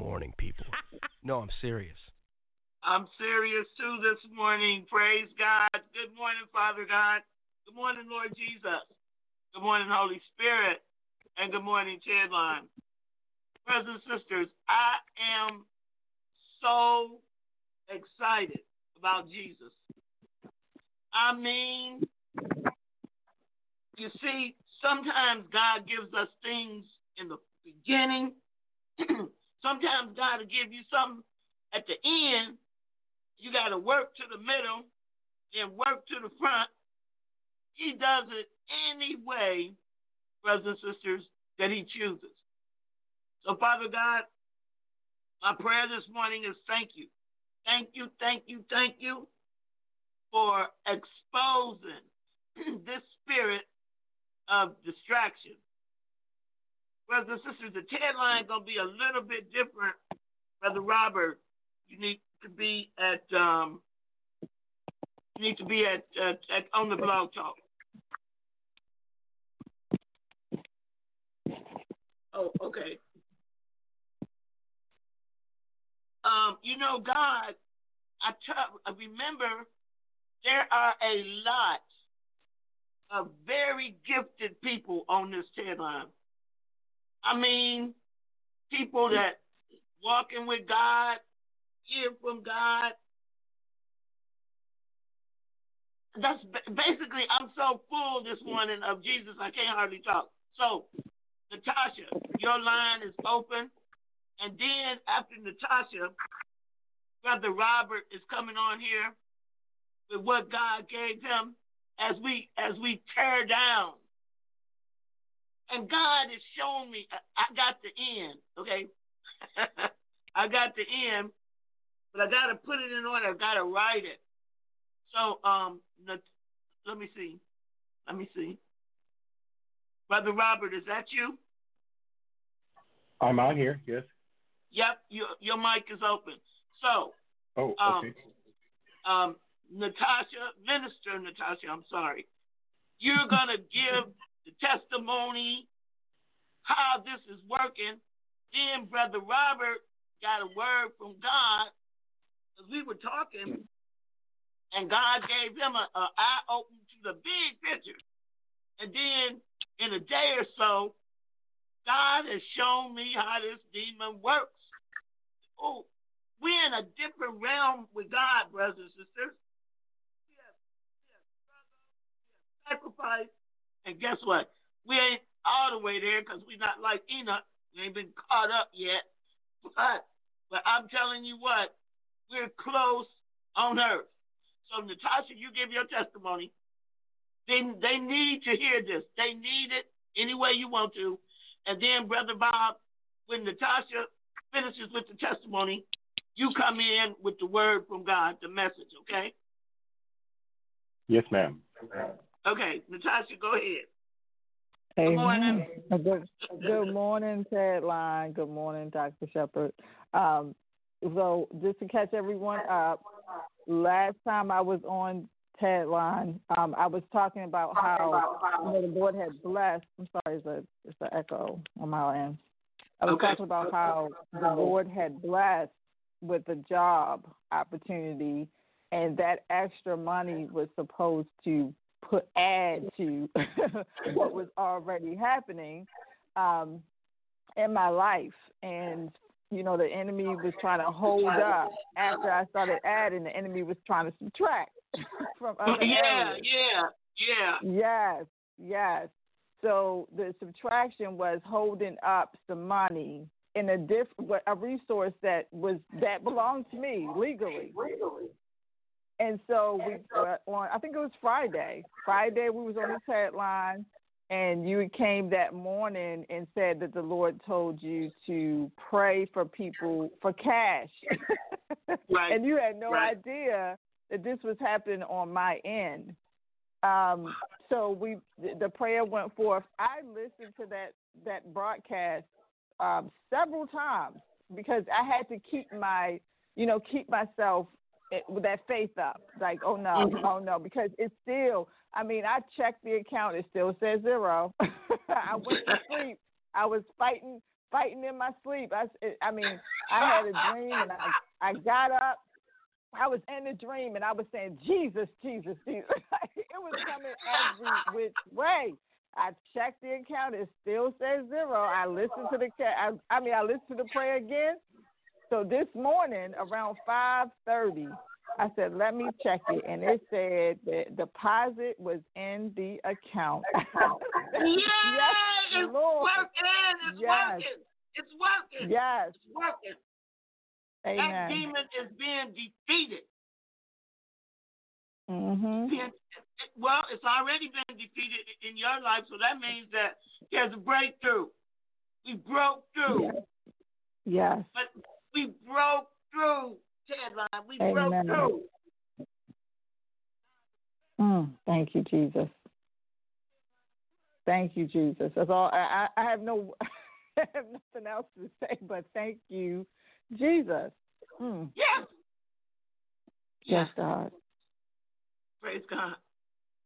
morning, people. no, I'm serious. I'm serious too this morning. Praise God. Good morning, Father God. Good morning, Lord Jesus. Good morning, Holy Spirit. And good morning, Chadline. Brothers and sisters, I am so excited about Jesus. I mean, you see, sometimes God gives us things in the beginning Sometimes God will give you something at the end. You got to work to the middle and work to the front. He does it any way, brothers and sisters, that He chooses. So, Father God, my prayer this morning is thank you. Thank you, thank you, thank you for exposing this spirit of distraction brothers and sisters, the tagline gonna be a little bit different. Brother Robert, you need to be at um, you need to be at, at, at on the blog talk. Oh, okay. Um, you know, God, I, t- I remember there are a lot of very gifted people on this Ted Line. I mean, people that walking with God, hear from God. That's basically, I'm so full this morning of Jesus, I can't hardly talk. So, Natasha, your line is open. And then after Natasha, Brother Robert is coming on here with what God gave him as we as we tear down. And God is showing me I got the end, okay? I got the end, but I gotta put it in order. I gotta write it. So um let me see. Let me see. Brother Robert, is that you? I'm on here, yes. Yep, your your mic is open. So Oh, um, okay. um Natasha, Minister Natasha, I'm sorry. You're gonna give the testimony how this is working. Then Brother Robert got a word from God we were talking, and God gave him an eye open to the big picture. And then in a day or so, God has shown me how this demon works. Oh, we're in a different realm with God, brothers and sisters. Yes, yes, brother, sacrifice. And guess what? We ain't all the way there because we're not like Enoch. We ain't been caught up yet. But, but I'm telling you what, we're close on earth. So, Natasha, you give your testimony. They, they need to hear this. They need it any way you want to. And then, Brother Bob, when Natasha finishes with the testimony, you come in with the word from God, the message, okay? Yes, ma'am. Okay, Natasha, go ahead. Amen. Good morning. Good, good morning, Ted Line. Good morning, Dr. Shepherd. Um, so, just to catch everyone up, last time I was on Ted Line, um, I was talking about how you know, the Lord had blessed. I'm sorry, it's, a, it's an echo on my end. I was Okay. talking about how the Lord had blessed with a job opportunity, and that extra money was supposed to put add to what was already happening um, in my life. And you know, the enemy was trying to hold up after I started adding. The enemy was trying to subtract from other yeah, areas. yeah, yeah. Yes, yes. So the subtraction was holding up some money in a diff a resource that was that belonged to me legally. And so we on I think it was Friday. Friday we was on the chat line and you came that morning and said that the Lord told you to pray for people for cash. Right. and you had no Right. idea that this was happening on my end. Um, so we the- the prayer went forth. I listened to that that broadcast um, several times because I had to keep my you know keep myself eh, with that faith up. Like oh no, Mhm. oh no, because it's still. I mean, I checked the account; it still says zero. I went to sleep. I was fighting fighting in my sleep. I I mean, I had a dream and I I got up. I was in a dream and I was saying, Jesus, Jesus, Jesus. it was coming every which way. I checked the account; it still says zero. I listened to the ca- I, I mean, I listened to the prayer again. So this morning around five thirty, I said, "Let me check it," and it said the deposit was in the account. Yeah, yes, it's Lord. working. It's Yes. working. It's working. Yes, It's working. Amen. That demon is being defeated. Mhm. Well, it's already been defeated in your life, so that means that there's a breakthrough. We broke through, Yes. but we broke through, Ted We Amen. broke through. Mm, thank you, Jesus. Thank you, Jesus. That's all. I, I I have no, I have nothing else to say, but thank you, Jesus. Mm, Yes. yes, God. Praise God.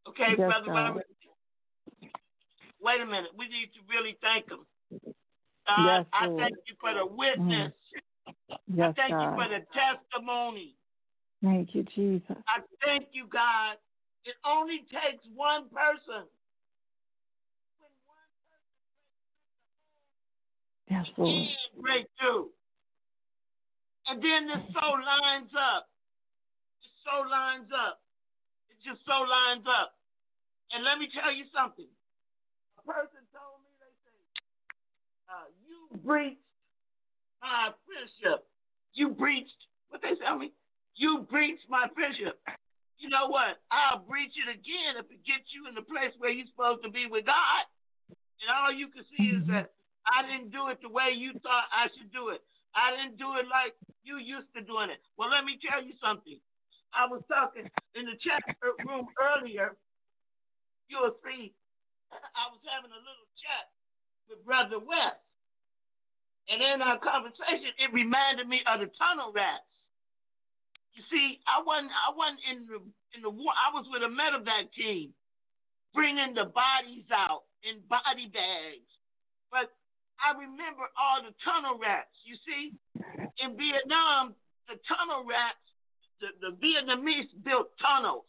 Okay, Yes, Brother God. Robert. Wait a minute. We need to really thank him. God, Yes, I thank you for the witness. Yes, I thank you for the testimony. Thank you, Jesus. I thank you, God. It only takes one person. Yes, Lord. can break through. And then this so lines up. It so lines up. It just so lines up. And let me tell you something. A person told me, they say, uh, you breached Ah, my friendship. You breached, what they tell me? You breached my friendship. You know what? I'll breach it again if it gets you in the place where you're supposed to be with God. And all you can see is that I didn't do it the way you thought I should do it. I didn't do it like you used to doing it. Well, let me tell you something. I was talking in the chat room earlier. You'll see, I was having a little chat with Brother West. And in our conversation, it reminded me of the tunnel rats. You see, I wasn't, I wasn't in the in the war. I was with a medevac team, bringing the bodies out in body bags. But I remember all the tunnel rats. You see, in Vietnam, the tunnel rats, the, the Vietnamese built tunnels.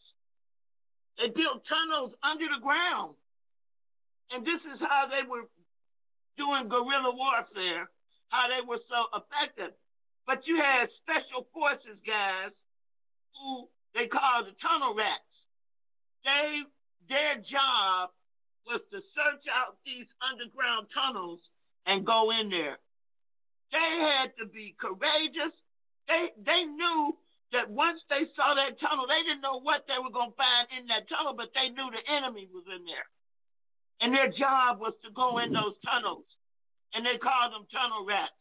They built tunnels under the ground. And this is how they were doing guerrilla warfare, how they were so effective. But you had special forces guys who they called the tunnel rats. They their job was to search out these underground tunnels and go in there. They had to be courageous. They they knew that once they saw that tunnel, they didn't know what they were going to find in that tunnel, but they knew the enemy was in there. And their job was to go in those tunnels. And they called them tunnel rats.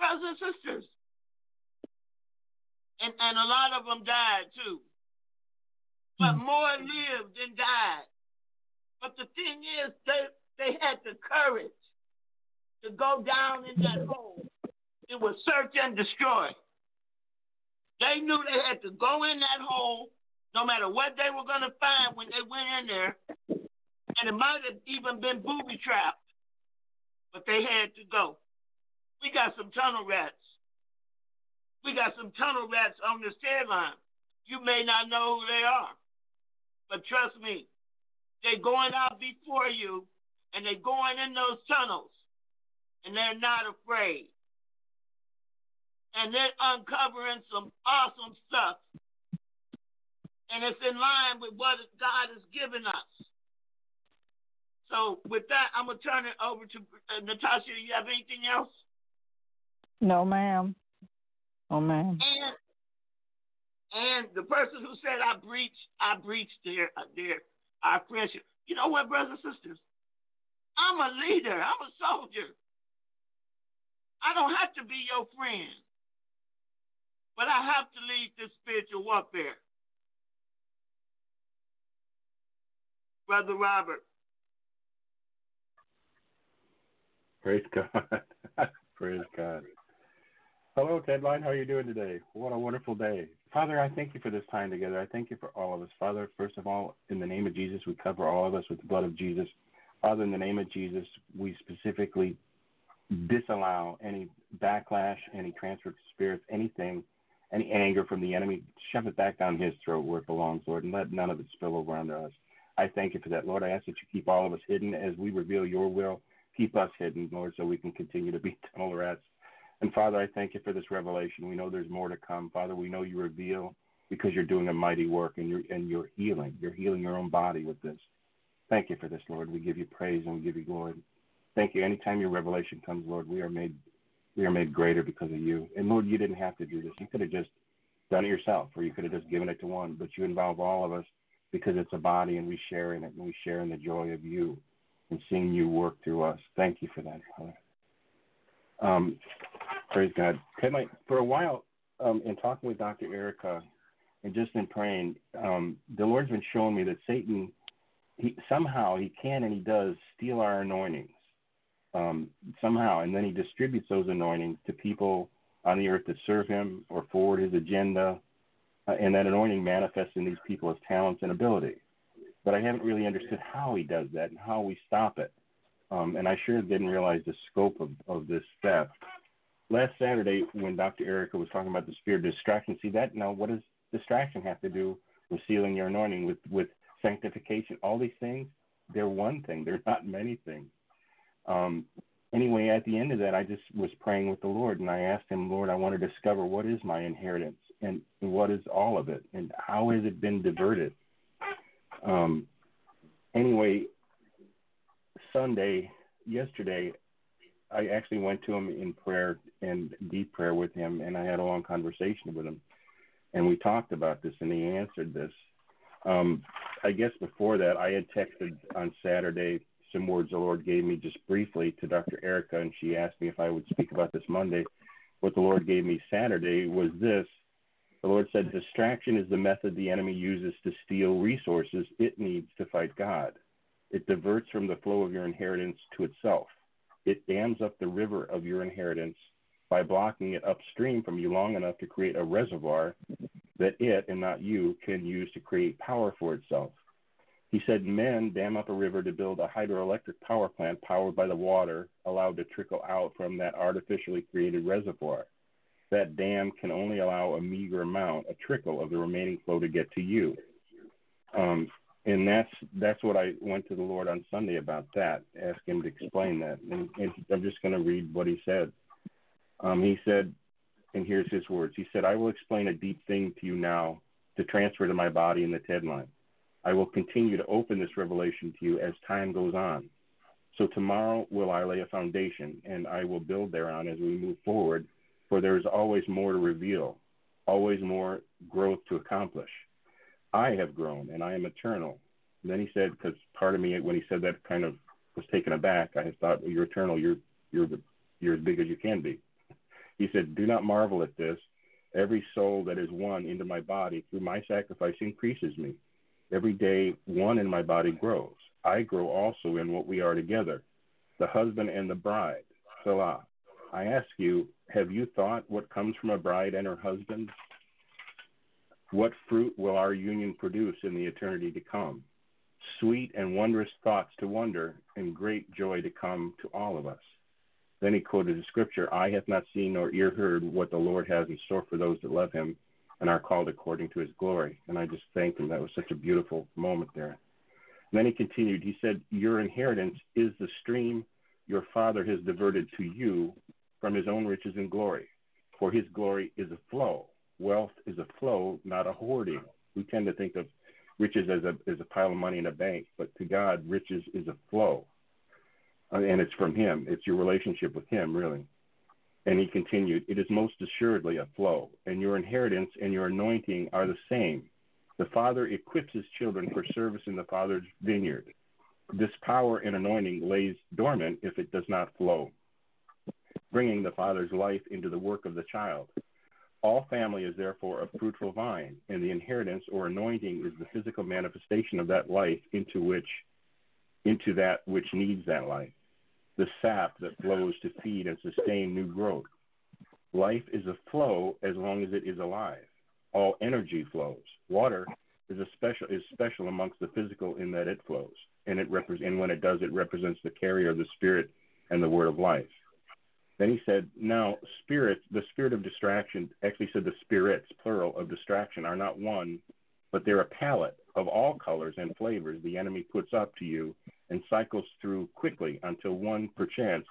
Brothers and sisters. And, and a lot of them died too. But hmm. more lived than died. But the thing is, they, they had the courage to go down in that hole. It was search and destroy. They knew they had to go in that hole, no matter what they were going to find when they went in there. And it might have even been booby trapped. But they had to go. We got some tunnel rats. We got some tunnel rats on this Ted Line. You may not know who they are. But trust me, they're going out before you and they're going in those tunnels and they're not afraid. And they're uncovering some awesome stuff. And it's in line with what God has given us. So with that, I'm gonna turn it over to uh, Natasha. You have anything else? No, ma'am. Oh, ma'am. And and the person who said I breached, I breached their uh, their our friendship. You know what, brothers and sisters? I'm a leader. I'm a soldier. I don't have to be your friend, but I have to lead this spiritual warfare. Brother Robert. Praise God. Praise God. Hello, Ted Line. How are you doing today? What a wonderful day. Father, I thank you for this time together. I thank you for all of us. Father, first of all, in the name of Jesus, we cover all of us with the blood of Jesus. Father, in the name of Jesus, we specifically disallow any backlash, any transfer of spirits, anything, any anger from the enemy. Shove it back down his throat where it belongs, Lord, and let none of it spill over onto us. I thank you for that, Lord. I ask that you keep all of us hidden as we reveal your will. Keep us hidden, Lord, so we can continue to be tunnel rats. And Father, I thank you for this revelation. We know there's more to come. Father, we know you reveal because you're doing a mighty work and you're and you're healing. You're healing your own body with this. Thank you for this, Lord. We give you praise and we give you glory. Thank you. Anytime your revelation comes, Lord, we are made we are made greater because of you. And Lord, you didn't have to do this. You could have just done it yourself, or you could have just given it to one. But you involve all of us because it's a body and we share in it and we share in the joy of you and seeing you work through us. Thank you for that, Father. Um, praise God. For a while, um, in talking with Dr. Erica and just in praying, um, the Lord's been showing me that Satan, he somehow he can and he does steal our anointings um, somehow, and then he distributes those anointings to people on the earth that serve him or forward his agenda, uh, and that anointing manifests in these people as talents and ability. But I haven't really understood how he does that and how we stop it. Um, and I sure didn't realize the scope of, of this theft. Last Saturday, when Dr. Erica was talking about the spirit of distraction, see that now, what does distraction have to do with sealing your anointing, with, with sanctification? All these things, they're one thing, they're not many things. Um, anyway, at the end of that, I just was praying with the Lord, and I asked Him, Lord, I want to discover what is my inheritance and what is all of it, and how has it been diverted. Um, anyway, Sunday, yesterday, I actually went to him in prayer and deep prayer with him, and I had a long conversation with him, and we talked about this, and he answered this. Um, I guess before that, I had texted on Saturday some words the Lord gave me just briefly to Dr. Erica, and she asked me if I would speak about this Monday. What the Lord gave me Saturday was this. The Lord said, Distraction is the method the enemy uses to steal resources it needs to fight God. It diverts from the flow of your inheritance to itself. It dams up the river of your inheritance by blocking it upstream from you long enough to create a reservoir that it, and not you, can use to create power for itself. He said men dam up a river to build a hydroelectric power plant powered by the water allowed to trickle out from that artificially created reservoir. That dam can only allow a meager amount, a trickle of the remaining flow to get to you. Um, and that's that's what I went to the Lord on Sunday about that, ask Him to explain that. And, and I'm just going to read what He said. Um, he said, and here's His words. He said, "I will explain a deep thing to you now to transfer to my body in the TED line. I will continue to open this revelation to you as time goes on. So tomorrow will I lay a foundation, and I will build thereon as we move forward, for there is always more to reveal, always more growth to accomplish. I have grown, and I am eternal. And then he said, because part of me, when he said that, kind of was taken aback. I thought, well, you're eternal. You're you're you're as big as you can be. He said, do not marvel at this. Every soul that is won into my body through my sacrifice increases me. Every day, one in my body grows. I grow also in what we are together, the husband and the bride. Selah. I ask you, have you thought what comes from a bride and her husband? What fruit will our union produce in the eternity to come? Sweet and wondrous thoughts to wonder, and great joy to come to all of us. Then he quoted the scripture Eye hath not seen nor ear heard what the Lord has in store for those that love him and are called according to his glory. And I just thanked him. That was such a beautiful moment there. And then he continued. He said, Your inheritance is the stream your father has diverted to you from his own riches and glory. For his glory is a flow. Wealth is a flow, not a hoarding. We tend to think of riches as a, as a pile of money in a bank, but to God, riches is a flow. Uh, and it's from him. It's your relationship with him, really. And he continued, It is most assuredly a flow, and your inheritance and your anointing are the same. The Father equips his children for service in the Father's vineyard. This power and anointing lays dormant if it does not flow, bringing the Father's life into the work of the child. All family is therefore a fruitful vine, and the inheritance or anointing is the physical manifestation of that life into which into that which needs that life the sap that flows to feed and sustain new growth. Life is a flow as long as it is alive. All energy flows. Water is a special is special amongst the physical in that it flows, and it repre- and when it does, it represents the carrier of the spirit and the word of life. Then he said, Now spirits, the spirit of distraction, actually said the spirits, plural, of distraction are not one, but they're a palette of all colors and flavors the enemy puts up to you and cycles through quickly until one, perchance,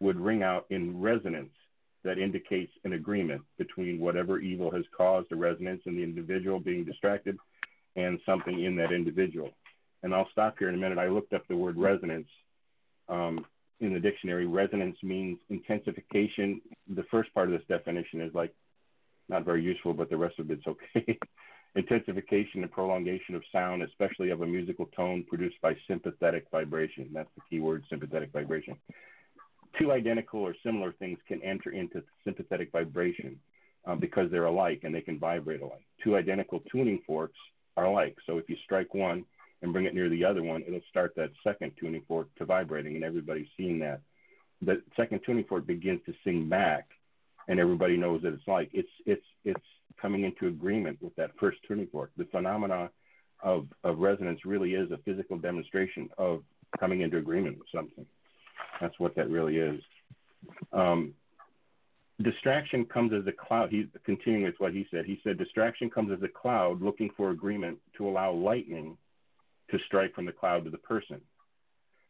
would ring out in resonance that indicates an agreement between whatever evil has caused a resonance in the individual being distracted and something in that individual. And I'll stop here in a minute. I looked up the word resonance um, in the dictionary. Resonance means intensification. The first part of this definition is like not very useful, but the rest of it's okay. intensification and prolongation of sound, especially of a musical tone produced by sympathetic vibration. That's the key word, sympathetic vibration. Two identical or similar things can enter into sympathetic vibration um, because they're alike and they can vibrate alike. Two identical tuning forks are alike. So if you strike one and bring it near the other one, it'll start that second tuning fork to vibrating, and everybody's seen that. The second tuning fork begins to sing back, and everybody knows that it's like it's it's it's coming into agreement with that first tuning fork. The phenomena of, of resonance really is a physical demonstration of coming into agreement with something. That's what that really is. Um, distraction comes as a cloud. He's continuing with what he said. He said, Distraction comes as a cloud looking for agreement to allow lightning to strike from the cloud to the person.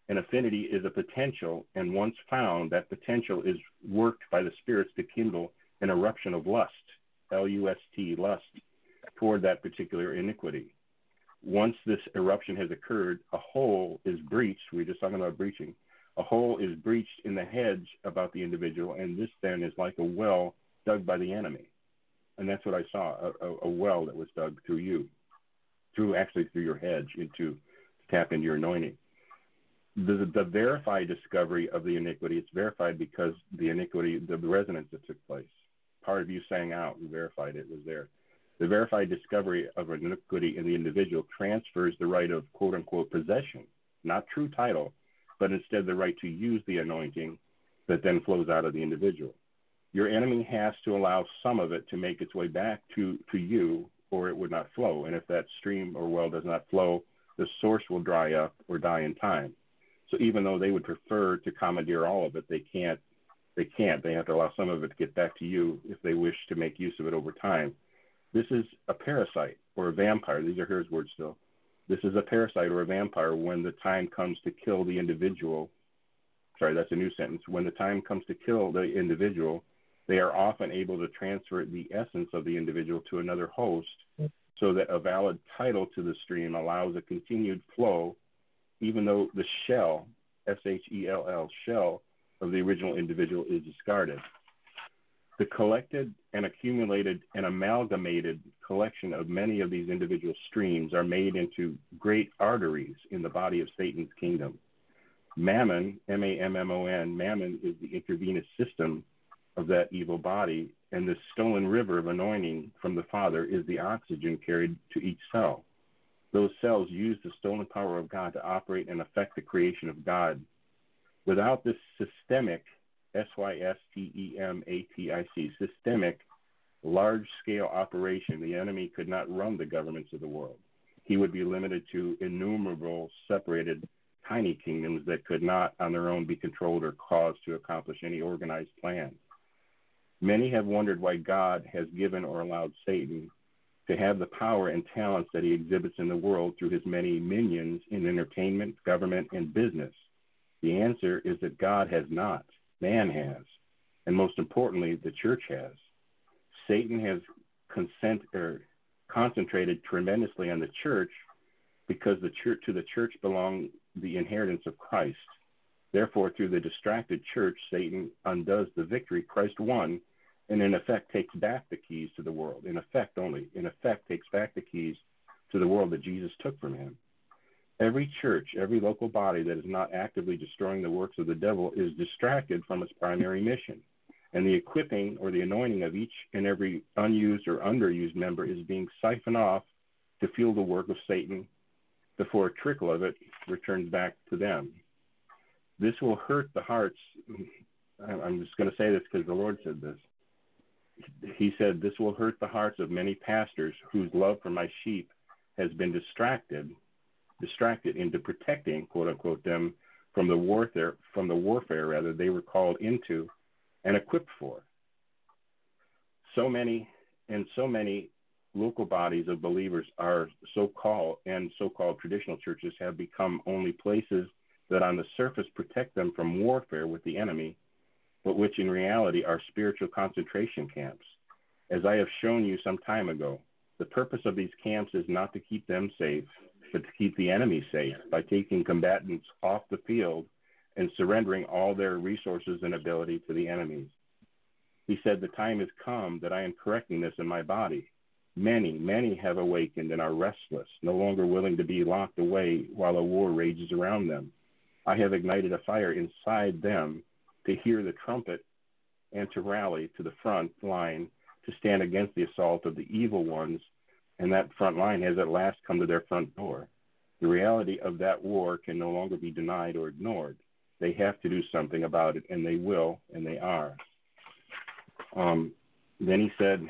An affinity is a potential, and once found, that potential is worked by the spirits to kindle an eruption of lust, L U S T, lust, toward that particular iniquity. Once this eruption has occurred, a hole is breached. We are just talking about breaching a hole is breached in the hedge about the individual, and this then is like a well dug by the enemy. And that's what I saw a, a, a well that was dug through you, through actually through your hedge into to tap into your anointing. The, the verified discovery of the iniquity, it's verified because the iniquity, the resonance that took place. Part of you sang out and verified it was there. The verified discovery of iniquity in the individual transfers the right of quote unquote possession, not true title, but instead the right to use the anointing that then flows out of the individual. Your enemy has to allow some of it to make its way back to, to you, or it would not flow. And if that stream or well does not flow, the source will dry up or die in time. So even though they would prefer to commandeer all of it, they can't. They can't. They have to allow some of it to get back to you if they wish to make use of it over time. This is a parasite or a vampire. These are his words still. This is a parasite or a vampire when the time comes to kill the individual. Sorry, that's a new sentence. When the time comes to kill the individual, they are often able to transfer the essence of the individual to another host so that a valid title to the stream allows a continued flow, even though the shell, S H E L L, shell of the original individual is discarded. The collected and accumulated and amalgamated collection of many of these individual streams are made into great arteries in the body of Satan's kingdom. Mammon, M A M M O N, mammon is the intravenous system of that evil body, and the stolen river of anointing from the Father is the oxygen carried to each cell. Those cells use the stolen power of God to operate and affect the creation of God. Without this systemic S Y S T E M A T I C, systemic, large scale operation, the enemy could not run the governments of the world. He would be limited to innumerable separated tiny kingdoms that could not on their own be controlled or caused to accomplish any organized plan. Many have wondered why God has given or allowed Satan to have the power and talents that he exhibits in the world through his many minions in entertainment, government, and business. The answer is that God has not man has, and most importantly, the church has. Satan has consent or concentrated tremendously on the church because the church to the church belong the inheritance of Christ. Therefore, through the distracted church, Satan undoes the victory Christ won and in effect takes back the keys to the world. In effect only, in effect takes back the keys to the world that Jesus took from him. Every church, every local body that is not actively destroying the works of the devil is distracted from its primary mission. And the equipping or the anointing of each and every unused or underused member is being siphoned off to fuel the work of Satan before a trickle of it returns back to them. This will hurt the hearts. I'm just going to say this because the Lord said this. He said, This will hurt the hearts of many pastors whose love for my sheep has been distracted distracted into protecting, quote unquote, them from the warfare from the warfare rather they were called into and equipped for. So many and so many local bodies of believers are so called and so called traditional churches have become only places that on the surface protect them from warfare with the enemy, but which in reality are spiritual concentration camps. As I have shown you some time ago, the purpose of these camps is not to keep them safe, but to keep the enemy safe by taking combatants off the field and surrendering all their resources and ability to the enemies. He said, The time has come that I am correcting this in my body. Many, many have awakened and are restless, no longer willing to be locked away while a war rages around them. I have ignited a fire inside them to hear the trumpet and to rally to the front line to stand against the assault of the evil ones and that front line has at last come to their front door. The reality of that war can no longer be denied or ignored. They have to do something about it, and they will, and they are. Um, then he said,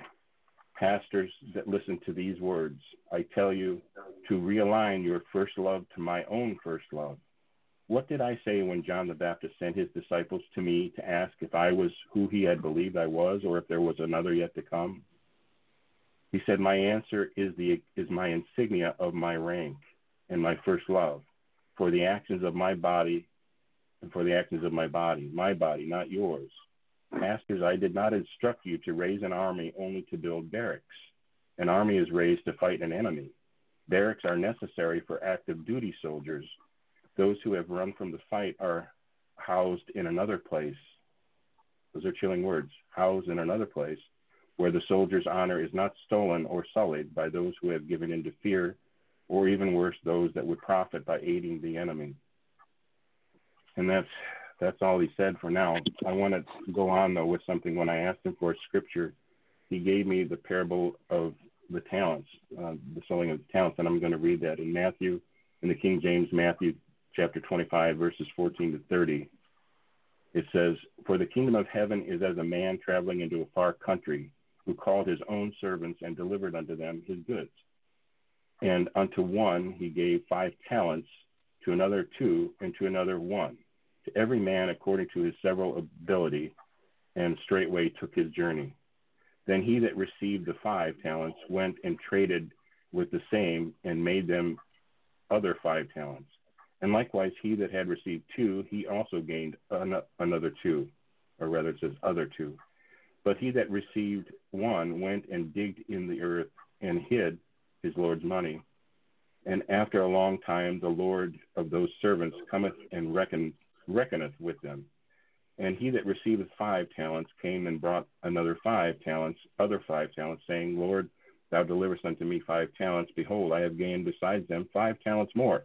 Pastors that listen to these words, I tell you to realign your first love to my own first love. What did I say when John the Baptist sent his disciples to me to ask if I was who he had believed I was or if there was another yet to come? He said, My answer is, the, is my insignia of my rank and my first love for the actions of my body and for the actions of my body, my body, not yours. Masters, I did not instruct you to raise an army only to build barracks. An army is raised to fight an enemy. Barracks are necessary for active duty soldiers. Those who have run from the fight are housed in another place. Those are chilling words. Housed in another place where the soldier's honor is not stolen or sullied by those who have given in to fear, or even worse, those that would profit by aiding the enemy. And that's that's all he said for now. I want to go on though with something. When I asked him for a scripture, he gave me the parable of the talents, uh, the sowing of the talents, and I'm going to read that in Matthew, in the King James, Matthew chapter 25, verses 14 to 30. It says, For the kingdom of heaven is as a man traveling into a far country, who called his own servants and delivered unto them his goods. And unto one he gave five talents, to another two, and to another one, to every man according to his several ability, and straightway took his journey. Then he that received the five talents went and traded with the same, and made them other five talents. And likewise, he that had received two, he also gained an- another two, or rather, it says other two. But he that received one went and digged in the earth and hid his Lord's money. And after a long time, the Lord of those servants cometh and reckon, reckoneth with them. And he that receiveth five talents came and brought another five talents, other five talents, saying, Lord, thou deliverest unto me five talents. Behold, I have gained besides them five talents more.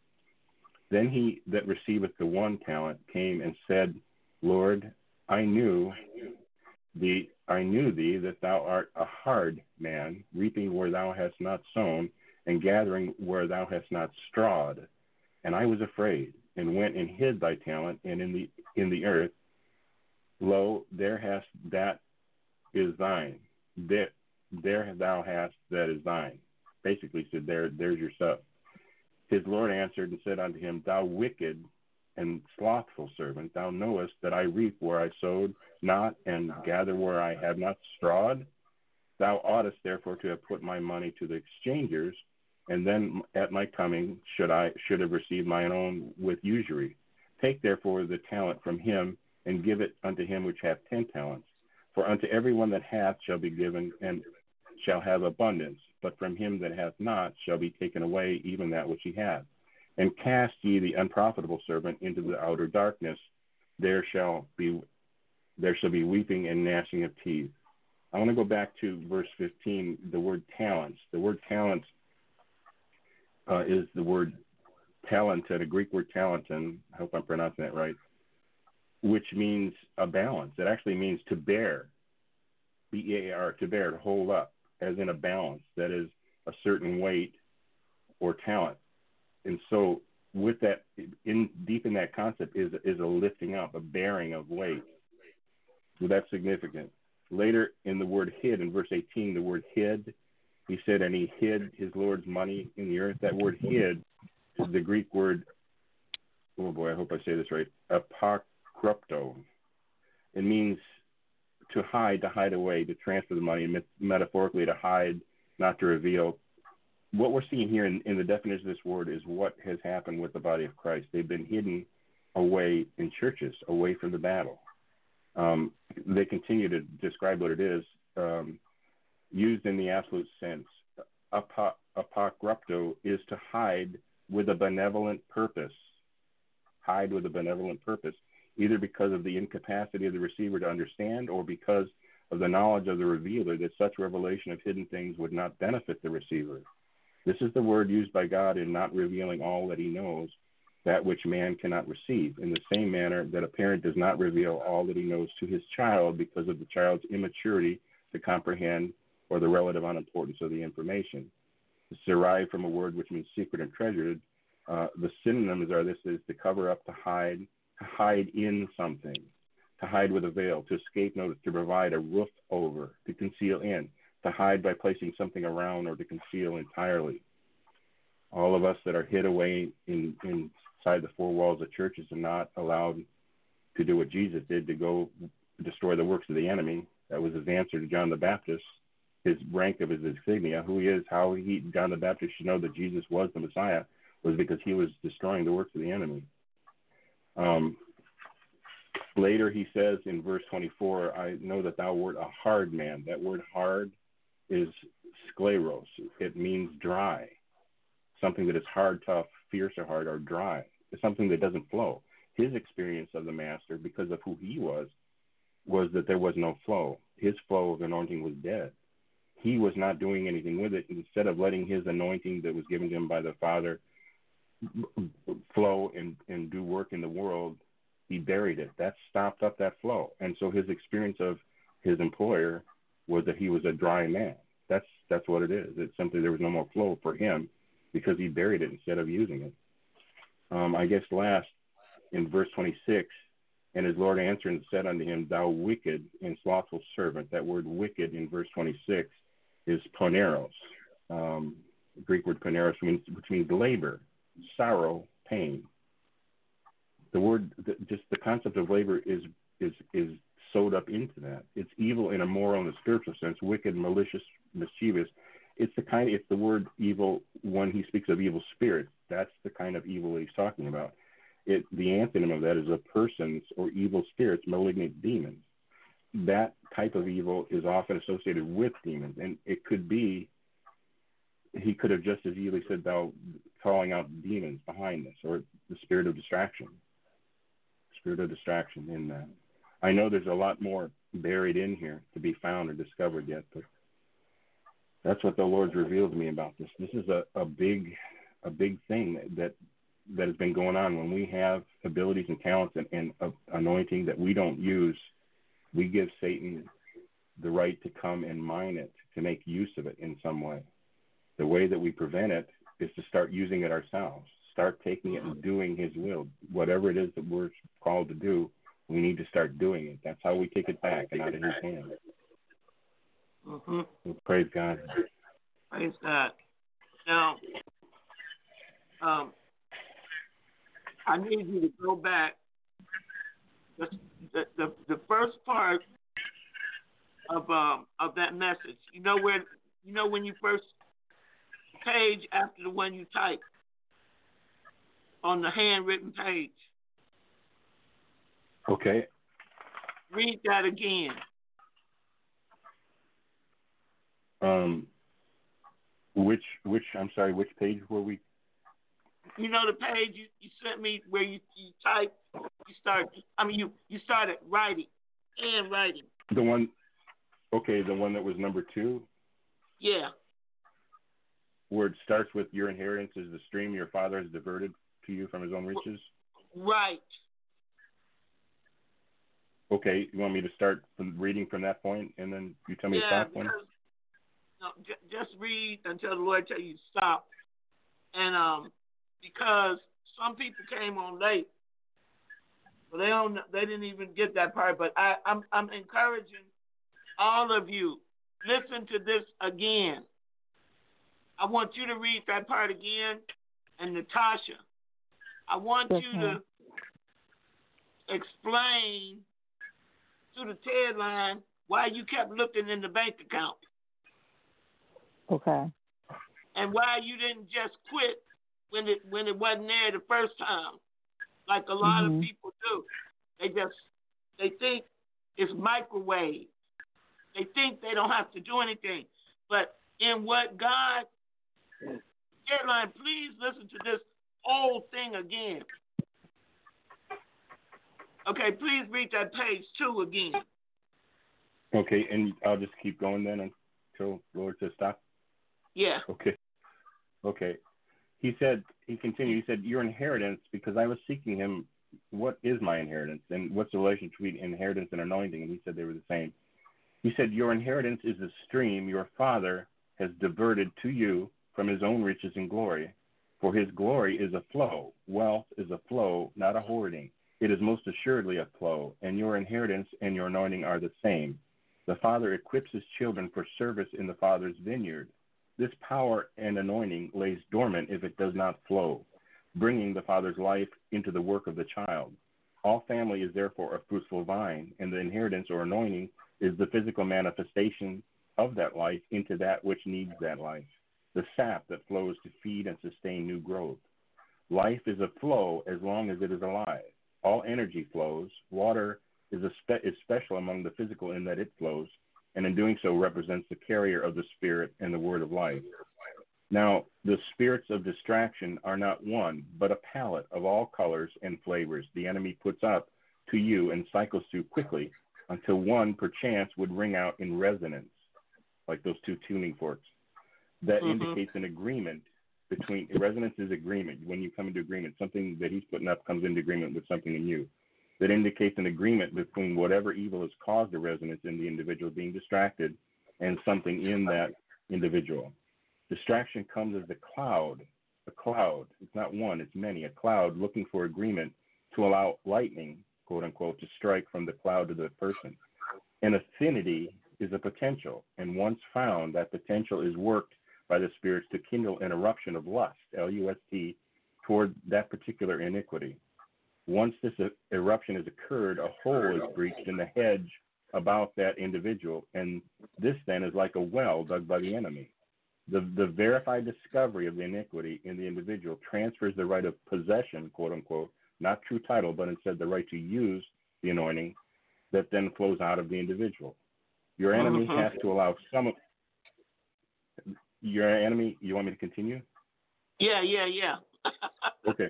Then he that receiveth the one talent came and said, Lord, I knew thee I knew thee that thou art a hard man, reaping where thou hast not sown, and gathering where thou hast not strawed. And I was afraid, and went and hid thy talent and in the in the earth. Lo, there hast that is thine. There, there thou hast that is thine. Basically said there there's your stuff. His Lord answered and said unto him, Thou wicked and slothful servant, thou knowest that I reap where I sowed not, and gather where I have not strawed. Thou oughtest therefore to have put my money to the exchangers, and then at my coming should I should have received mine own with usury. Take therefore the talent from him, and give it unto him which hath ten talents. For unto every one that hath shall be given, and shall have abundance, but from him that hath not shall be taken away even that which he hath. And cast ye the unprofitable servant into the outer darkness; there shall be there shall be weeping and gnashing of teeth. I want to go back to verse 15, the word talents. The word talents uh, is the word talented, a Greek word talanton. I hope I'm pronouncing that right, which means a balance. It actually means to bear, B E A R, to bear, to hold up as in a balance that is a certain weight or talent. And so with that in deep in that concept is is a lifting up, a bearing of weight. So that's significant. Later in the word hid in verse 18, the word hid, he said, and he hid his Lord's money in the earth. That word hid is the Greek word, oh boy, I hope I say this right, apokrypto. It means to hide, to hide away, to transfer the money, metaphorically to hide, not to reveal. What we're seeing here in, in the definition of this word is what has happened with the body of Christ. They've been hidden away in churches, away from the battle. Um, they continue to describe what it is, um, used in the absolute sense. Apokrypto is to hide with a benevolent purpose. Hide with a benevolent purpose either because of the incapacity of the receiver to understand or because of the knowledge of the revealer that such revelation of hidden things would not benefit the receiver. This is the word used by God in not revealing all that he knows, that which man cannot receive, in the same manner that a parent does not reveal all that he knows to his child because of the child's immaturity to comprehend or the relative unimportance of the information. It's derived from a word which means secret and treasured. Uh, the synonyms are this is to cover up, to hide, to hide in something, to hide with a veil, to escape notice, to provide a roof over, to conceal in, to hide by placing something around or to conceal entirely. All of us that are hid away in, inside the four walls of churches are not allowed to do what Jesus did to go destroy the works of the enemy. That was his answer to John the Baptist, his rank of his insignia, who he is, how he, John the Baptist should know that Jesus was the Messiah, was because he was destroying the works of the enemy. Um, later he says in verse 24, I know that thou wert a hard man. That word hard is scleros. It means dry. Something that is hard, tough, fierce, or hard, or dry. It's something that doesn't flow. His experience of the master, because of who he was, was that there was no flow. His flow of anointing was dead. He was not doing anything with it. Instead of letting his anointing that was given to him by the Father flow and, and do work in the world, he buried it. That stopped up that flow. And so his experience of his employer was that he was a dry man. That's that's what it is. It's simply there was no more flow for him because he buried it instead of using it. Um, I guess last in verse 26, and his Lord answered and said unto him, Thou wicked and slothful servant. That word wicked in verse 26 is poneros. Um, Greek word poneros, means, which means labor, sorrow, pain. The word, the, just the concept of labor is is is sewed up into that. It's evil in a moral and a spiritual sense, wicked, malicious, mischievous. It's the kind. It's the word evil when he speaks of evil spirits. That's the kind of evil he's talking about. It the antonym of that is a person's or evil spirits, malignant demons. That type of evil is often associated with demons, and it could be. He could have just as easily said, "Thou calling out demons behind this," or the spirit of distraction. Spirit of distraction in that. I know there's a lot more buried in here to be found or discovered yet, but that's what the Lord's revealed to me about this. This is a, a big a big thing that that has been going on when we have abilities and talents and, and uh, anointing that we don't use, we give Satan the right to come and mine it, to make use of it in some way. The way that we prevent it is to start using it ourselves, start taking it and doing his will. Whatever it is that we're called to do, we need to start doing it. That's how we take it back and out of His hands. Mm-hmm. So praise God. Praise God. Now, um, I need you to go back. The, the, the, the first part of um of that message. You know where you know when you first page after the one you type on the handwritten page. Okay. Read that again. Um, which which I'm sorry, which page were we? You know the page you, you sent me where you, you type, you start. I mean, you you started writing and writing. The one, okay, the one that was number two. Yeah. Where it starts with your inheritance is the stream your father has diverted to you from his own riches. Right. Okay, you want me to start from reading from that point, and then you tell me yeah, to stop when? No, j- just read until the Lord tell you to stop. And um, because some people came on late, so they don't, they didn't even get that part. But I, I'm, I'm encouraging all of you. Listen to this again. I want you to read that part again, and Natasha, I want Yes, you to explain to the Ted line why you kept looking in the bank account Okay. and why you didn't just quit when it when it wasn't there the first time, like a lot of Mhm. people do. They just they think it's microwave. They think they don't have to do anything. But in what God Caroline, please listen to this whole thing again. Okay, please read that page two again. Okay, and I'll just keep going then until Lord says stop. Yeah. Okay. Okay. He said, he continued. He said, "Your inheritance, because I was seeking him. What is my inheritance, and what's the relation between inheritance and anointing?" And he said they were the same. He said, "Your inheritance is the stream your father has diverted to you from his own riches and glory. For his glory is a flow. Wealth is a flow, not a hoarding. It is most assuredly a flow, and your inheritance and your anointing are the same. The Father equips his children for service in the Father's vineyard. This power and anointing lays dormant if it does not flow, bringing the Father's life into the work of the child. All family is therefore a fruitful vine, and the inheritance or anointing is the physical manifestation of that life into that which needs that life, the sap that flows to feed and sustain new growth. Life is a flow as long as it is alive. All energy flows. Water is, spe- is special among the physical in that it flows, and in doing so represents the carrier of the Spirit and the word of life. Now, the spirits of distraction are not one, but a palette of all colors and flavors the enemy puts up to you and cycles through quickly until one, perchance, would ring out in resonance, like those two tuning forks. That mm-hmm. indicates an agreement between resonance is agreement. When you come into agreement, something that he's putting up comes into agreement with something in you that indicates an agreement between whatever evil has caused a resonance in the individual being distracted and something in that individual. Distraction comes as a cloud, a cloud. It's not one, it's many, a cloud looking for agreement to allow lightning, quote unquote, to strike from the cloud to the person. An affinity is a potential, and once found, that potential is worked by the spirits to kindle an eruption of lust, L U S T, toward that particular iniquity. Once this eruption has occurred, a hole is breached in the hedge about that individual, and this then is like a well dug by the enemy. The, the verified discovery of the iniquity in the individual transfers the right of possession, quote unquote, not true title, but instead the right to use the anointing that then flows out of the individual. Your enemy uh-huh. has to allow some of your enemy. You want me to continue? Yeah, yeah, yeah. okay.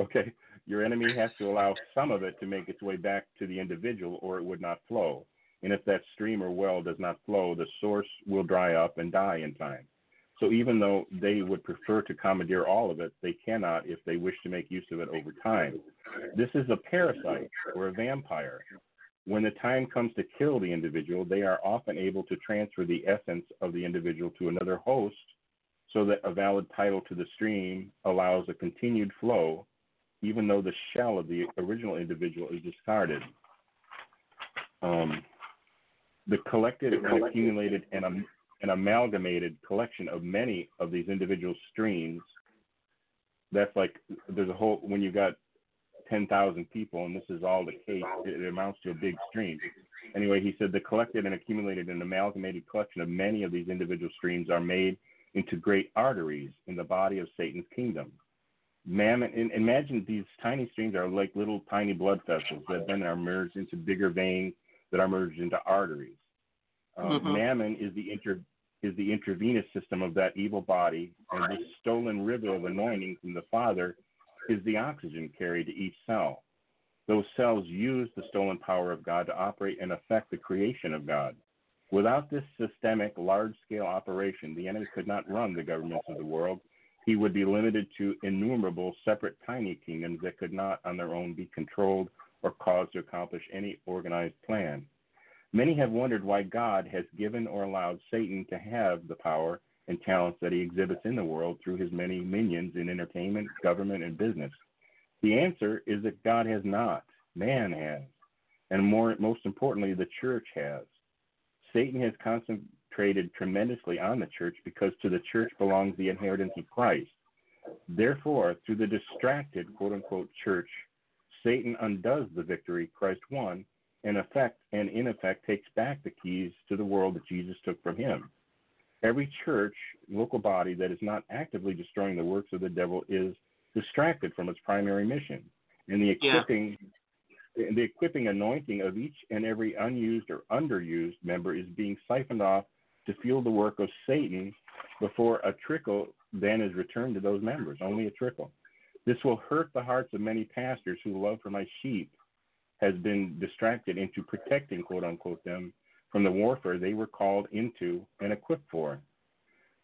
Okay. Your enemy has to allow some of it to make its way back to the individual or it would not flow. And if that stream or well does not flow, the source will dry up and die in time. So even though they would prefer to commandeer all of it, they cannot if they wish to make use of it over time. This is a parasite or a vampire. When the time comes to kill the individual, they are often able to transfer the essence of the individual to another host so that a valid title to the stream allows a continued flow even though the shell of the original individual is discarded. Um, the collected and accumulated and an amalgamated collection of many of these individual streams. That's like there's a whole when you got ten thousand people, and this is all the case. It, it amounts to a big stream. Anyway, he said the collected and accumulated and amalgamated collection of many of these individual streams are made into great arteries in the body of Satan's kingdom mammon imagine these tiny streams are like little tiny blood vessels that then are merged into bigger veins that are merged into arteries um, mm-hmm. mammon is the inter is the intravenous system of that evil body and this stolen river of anointing from the father is the oxygen carried to each cell. Those cells use the stolen power of god to operate and affect the creation of god. Without this systemic large scale operation the enemy could not run the governments of the world. He would be limited to innumerable separate tiny kingdoms that could not on their own be controlled or caused to accomplish any organized plan. Many have wondered why God has given or allowed Satan to have the power and talents that he exhibits in the world through his many minions in entertainment, government, and business. The answer is that God has not, man has, and more, most importantly, the church has. Satan has concentrated tremendously on the church because to the church belongs the inheritance of Christ. Therefore, through the distracted quote unquote church, Satan undoes the victory Christ won and effect and in effect takes back the keys to the world that Jesus took from him. Every church, local body that is not actively destroying the works of the devil is distracted from its primary mission. And the equipping yeah the equipping anointing of each and every unused or underused member is being siphoned off to fuel the work of Satan before a trickle then is returned to those members, only a trickle. This will hurt the hearts of many pastors whose love for my sheep has been distracted into protecting, quote unquote, them from the warfare they were called into and equipped for.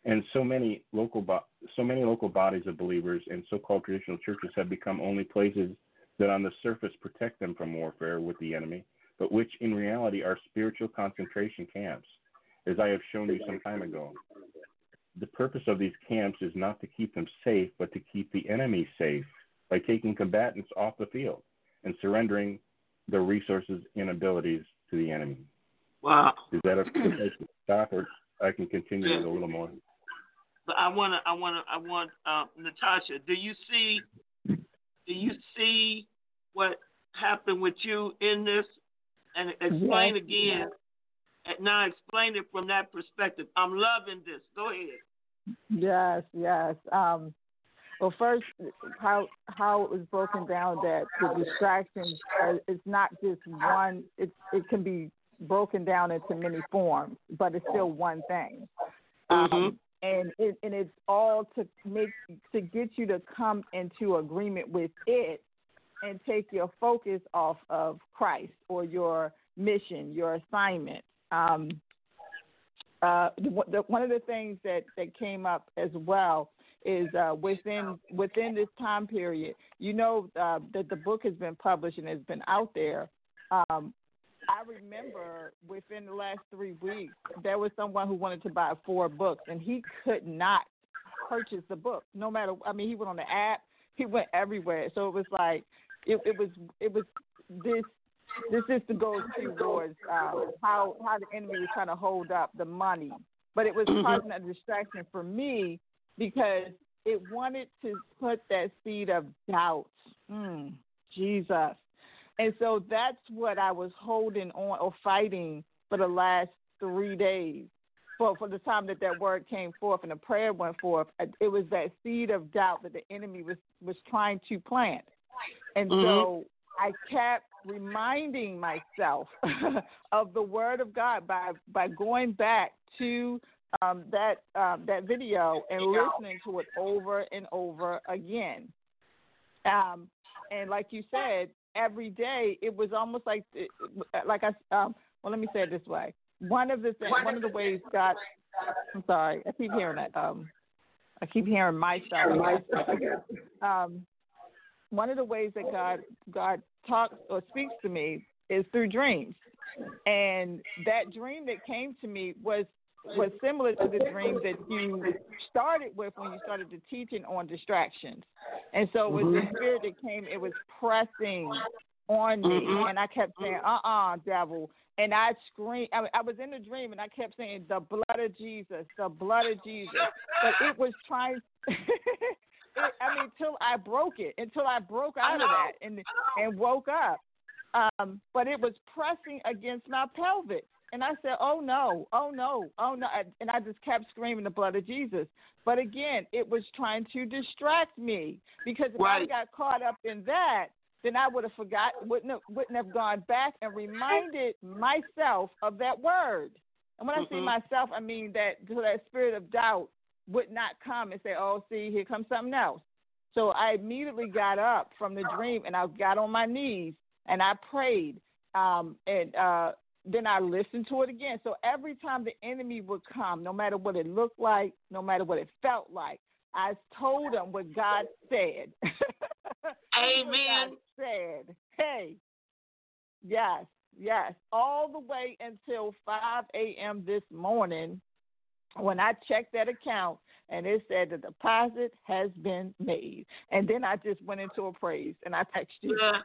And so many local bo- so many local bodies of believers and so-called traditional churches have become only places that on the surface protect them from warfare with the enemy, but which in reality are spiritual concentration camps, as I have shown you some time ago. The purpose of these camps is not to keep them safe, but to keep the enemy safe by taking combatants off the field and surrendering their resources and abilities to the enemy. Wow. Is that a place stop, or I can continue Yeah. a little more? But I want to, I want to, I want uh, Natasha. Do you see? Do you see what happened with you in this? And explain Yes. again. And now explain it from that perspective. I'm loving this. Go ahead. Yes, yes. Um, well, first, how how it was broken down that the distractions are, it's not just one. It it can be broken down into many forms, but it's still one thing. Um, and it, and it's all to make to get you to come into agreement with it and take your focus off of Christ or your mission, your assignment. Um, uh, the, the, one of the things that, that came up as well is uh, within within this time period, you know uh, that the book has been published and has been out there. Um, I remember within the last three weeks, there was someone who wanted to buy four books, and he could not purchase the book. No matter, I mean, he went on the app, he went everywhere. So it was like, it, it was, it was this. This is to go towards um, how how the enemy was trying to hold up the money, but it was causing a distraction for me because it wanted to put that seed of doubt. Mm, Jesus. And so that's what I was holding on or fighting for the last three days. For, for the time that that word came forth and the prayer went forth, it was that seed of doubt that the enemy was, was trying to plant. And Mhm. so I kept reminding myself of the word of God by, by going back to um, that um, that video and listening to it over and over again. Um, and like you said, every day it was almost like like I um, well let me say it this way. One of the things, one of the ways God I'm sorry, I keep hearing that. Um, I keep hearing myself. Um, one of the ways that God God talks or speaks to me is through dreams, and that dream that came to me was was similar to the dream that you started with when you started the teaching on distractions. And so it was the spirit that came, it was pressing on me. Mhm. And I kept saying, uh uh devil. And I screamed, I, I was in the dream and I kept saying, the blood of Jesus, the blood of Jesus. But it was trying, it, I mean, until I broke it, until I broke out of that and, and woke up. Um, but it was pressing against my pelvis. And I said, "Oh no, oh no, oh no!" And I just kept screaming the blood of Jesus. But again, it was trying to distract me because if I got caught up in that, then I would have forgot, wouldn't have, wouldn't have gone back and reminded myself of that word. And when I say Mhm. myself, I mean that so that spirit of doubt would not come and say, "Oh, see, here comes something else." So I immediately got up from the dream and I got on my knees and I prayed. Um, and uh, then I listened to it again. So every time the enemy would come, no matter what it looked like, no matter what it felt like, I told him what God said. Amen. God said, hey, yes, yes, all the way until 5 a.m. this morning when I checked that account and it said the deposit has been made. And then I just went into a praise and I texted you. Yeah.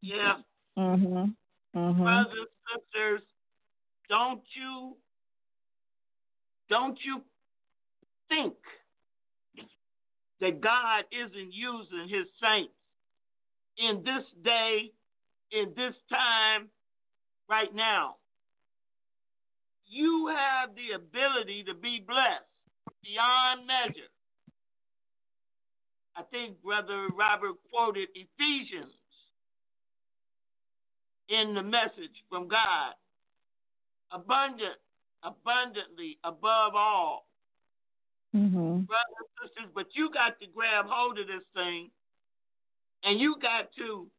Yeah. Mhm. Mhm. Brothers sisters, don't you don't you think that God isn't using his saints in this day, in this time, right now? You have the ability to be blessed beyond measure. I think Brother Robert quoted Ephesians in the message from God. Abundant, abundantly above all. Mhm. Brothers and sisters, but you got to grab hold of this thing and you got to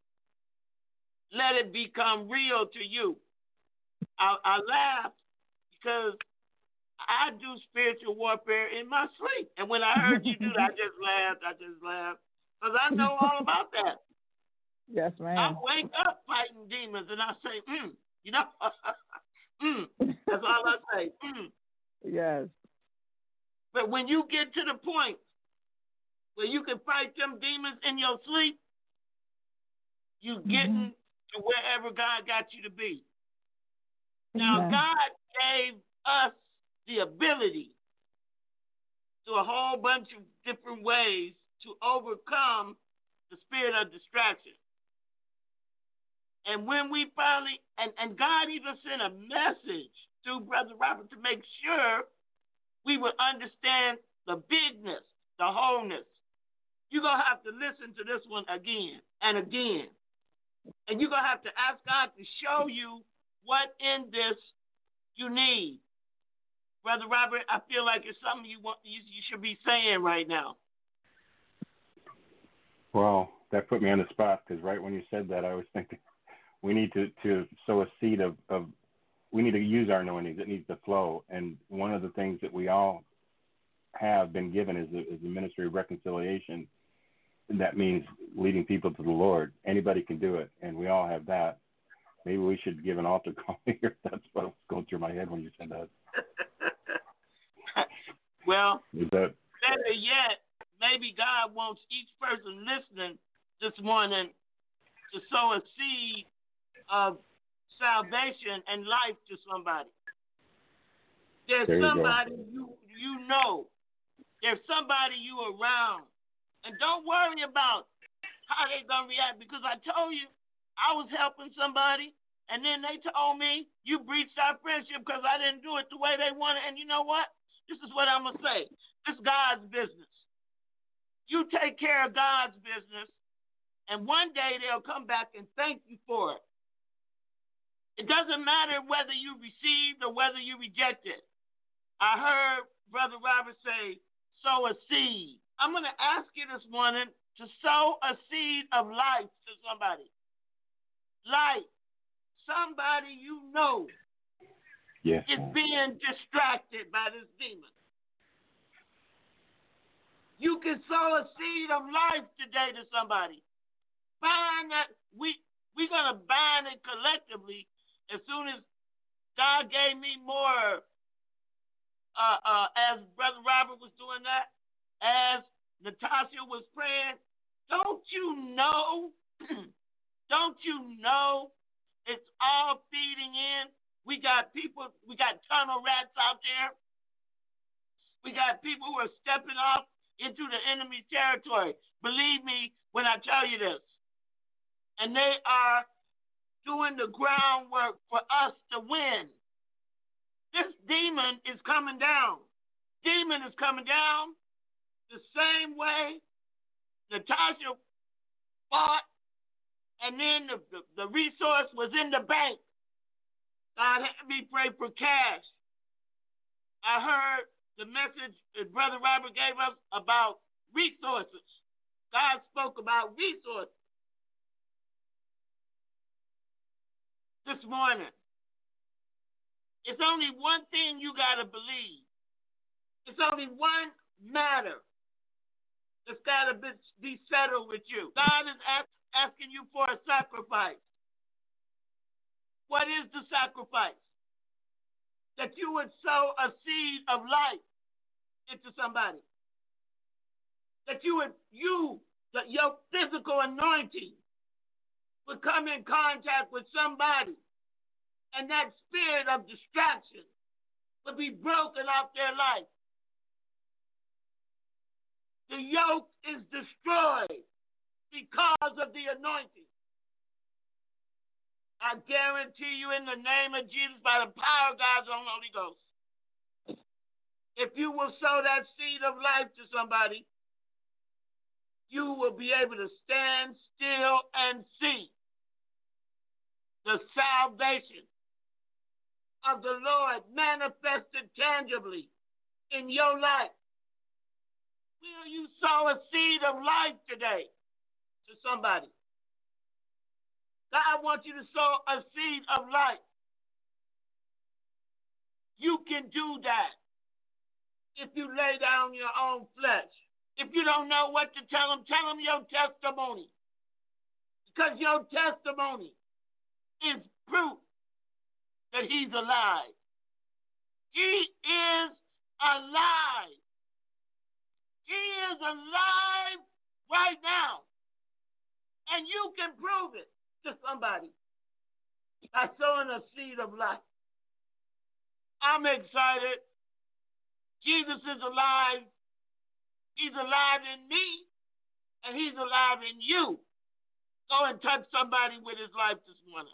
let it become real to you. I, I laughed because I do spiritual warfare in my sleep. And when I heard you do that, I just laughed. I just laughed. Because I know all about that. Yes, ma'am. I wake up fighting demons and I say, mm, you know, mm. That's all I say. Mm. Yes. But when you get to the point where you can fight them demons in your sleep, you getting mm-hmm. to wherever God got you to be. Now, God gave us the ability to a whole bunch of different ways to overcome the spirit of distraction. And when we finally, and, and God even sent a message through Brother Robert to make sure we would understand the bigness, the wholeness. You're going to have to listen to this one again and again. And you're going to have to ask God to show you what in this you need. Brother Robert, I feel like it's something you want you, you should be saying right now. Well, that put me on the spot because right when you said that, I was thinking we need to, to sow a seed of, of we need to use our anointings. It needs to flow. And one of the things that we all have been given is the, is the ministry of reconciliation. And that means leading people to the Lord. Anybody can do it, and we all have that. Maybe we should give an altar call here. That's what was going through my head when you said that. well, is that better yet, maybe God wants each person listening this morning to sow a seed of salvation and life to somebody. There's there somebody you, you know. There's somebody you around. And don't worry about how they're gonna react because I told you I was helping somebody and then they told me you breached our friendship because I didn't do it the way they wanted. And you know what? This is what I'm gonna say. It's God's business. You take care of God's business, and one day they'll come back and thank you for it. It doesn't matter whether you received or whether you rejected. I heard Brother Robert say, sow a seed. I'm going to ask you this morning to sow a seed of life to somebody. Life. Somebody you know yes. is being distracted by this demon. You can sow a seed of life today to somebody. Bind that. We, we're going to bind it collectively as soon as God gave me more, uh, uh, as Brother Robert was doing that, as Natasha was praying, don't you know? don't you know? It's all feeding in. We got people, we got tunnel rats out there. We got people who are stepping off into the enemy territory. Believe me when I tell you this. And they are doing the groundwork for us to win. This demon is coming down. Demon is coming down the same way Natasha fought, and then the, the, the resource was in the bank. God had me pray for cash. I heard the message that Brother Robert gave us about resources. God spoke about resources. This morning. It's only one thing you got to believe. It's only one matter that's got to be settled with you. God is ask, asking you for a sacrifice. What is the sacrifice? That you would sow a seed of life into somebody. That you would, that your physical anointing would come in contact with somebody, and that spirit of distraction would be broken off their life. The yoke is destroyed because of the anointing. I guarantee you, in the name of Jesus, by the power of God's own Holy Ghost, if you will sow that seed of life to somebody, you will be able to stand still and see the salvation of the Lord manifested tangibly in your life. Will you sow a seed of life today to somebody? God wants you to sow a seed of life. You can do that. if you lay down your own flesh. If you don't know what to tell them, tell them your testimony. Because your testimony is proof that he's alive. He is alive. He is alive right now. And you can prove it to somebody by sowing a seed of life. I'm excited. Jesus is alive. He's alive in me, and He's alive in you. Go and touch somebody with His life this morning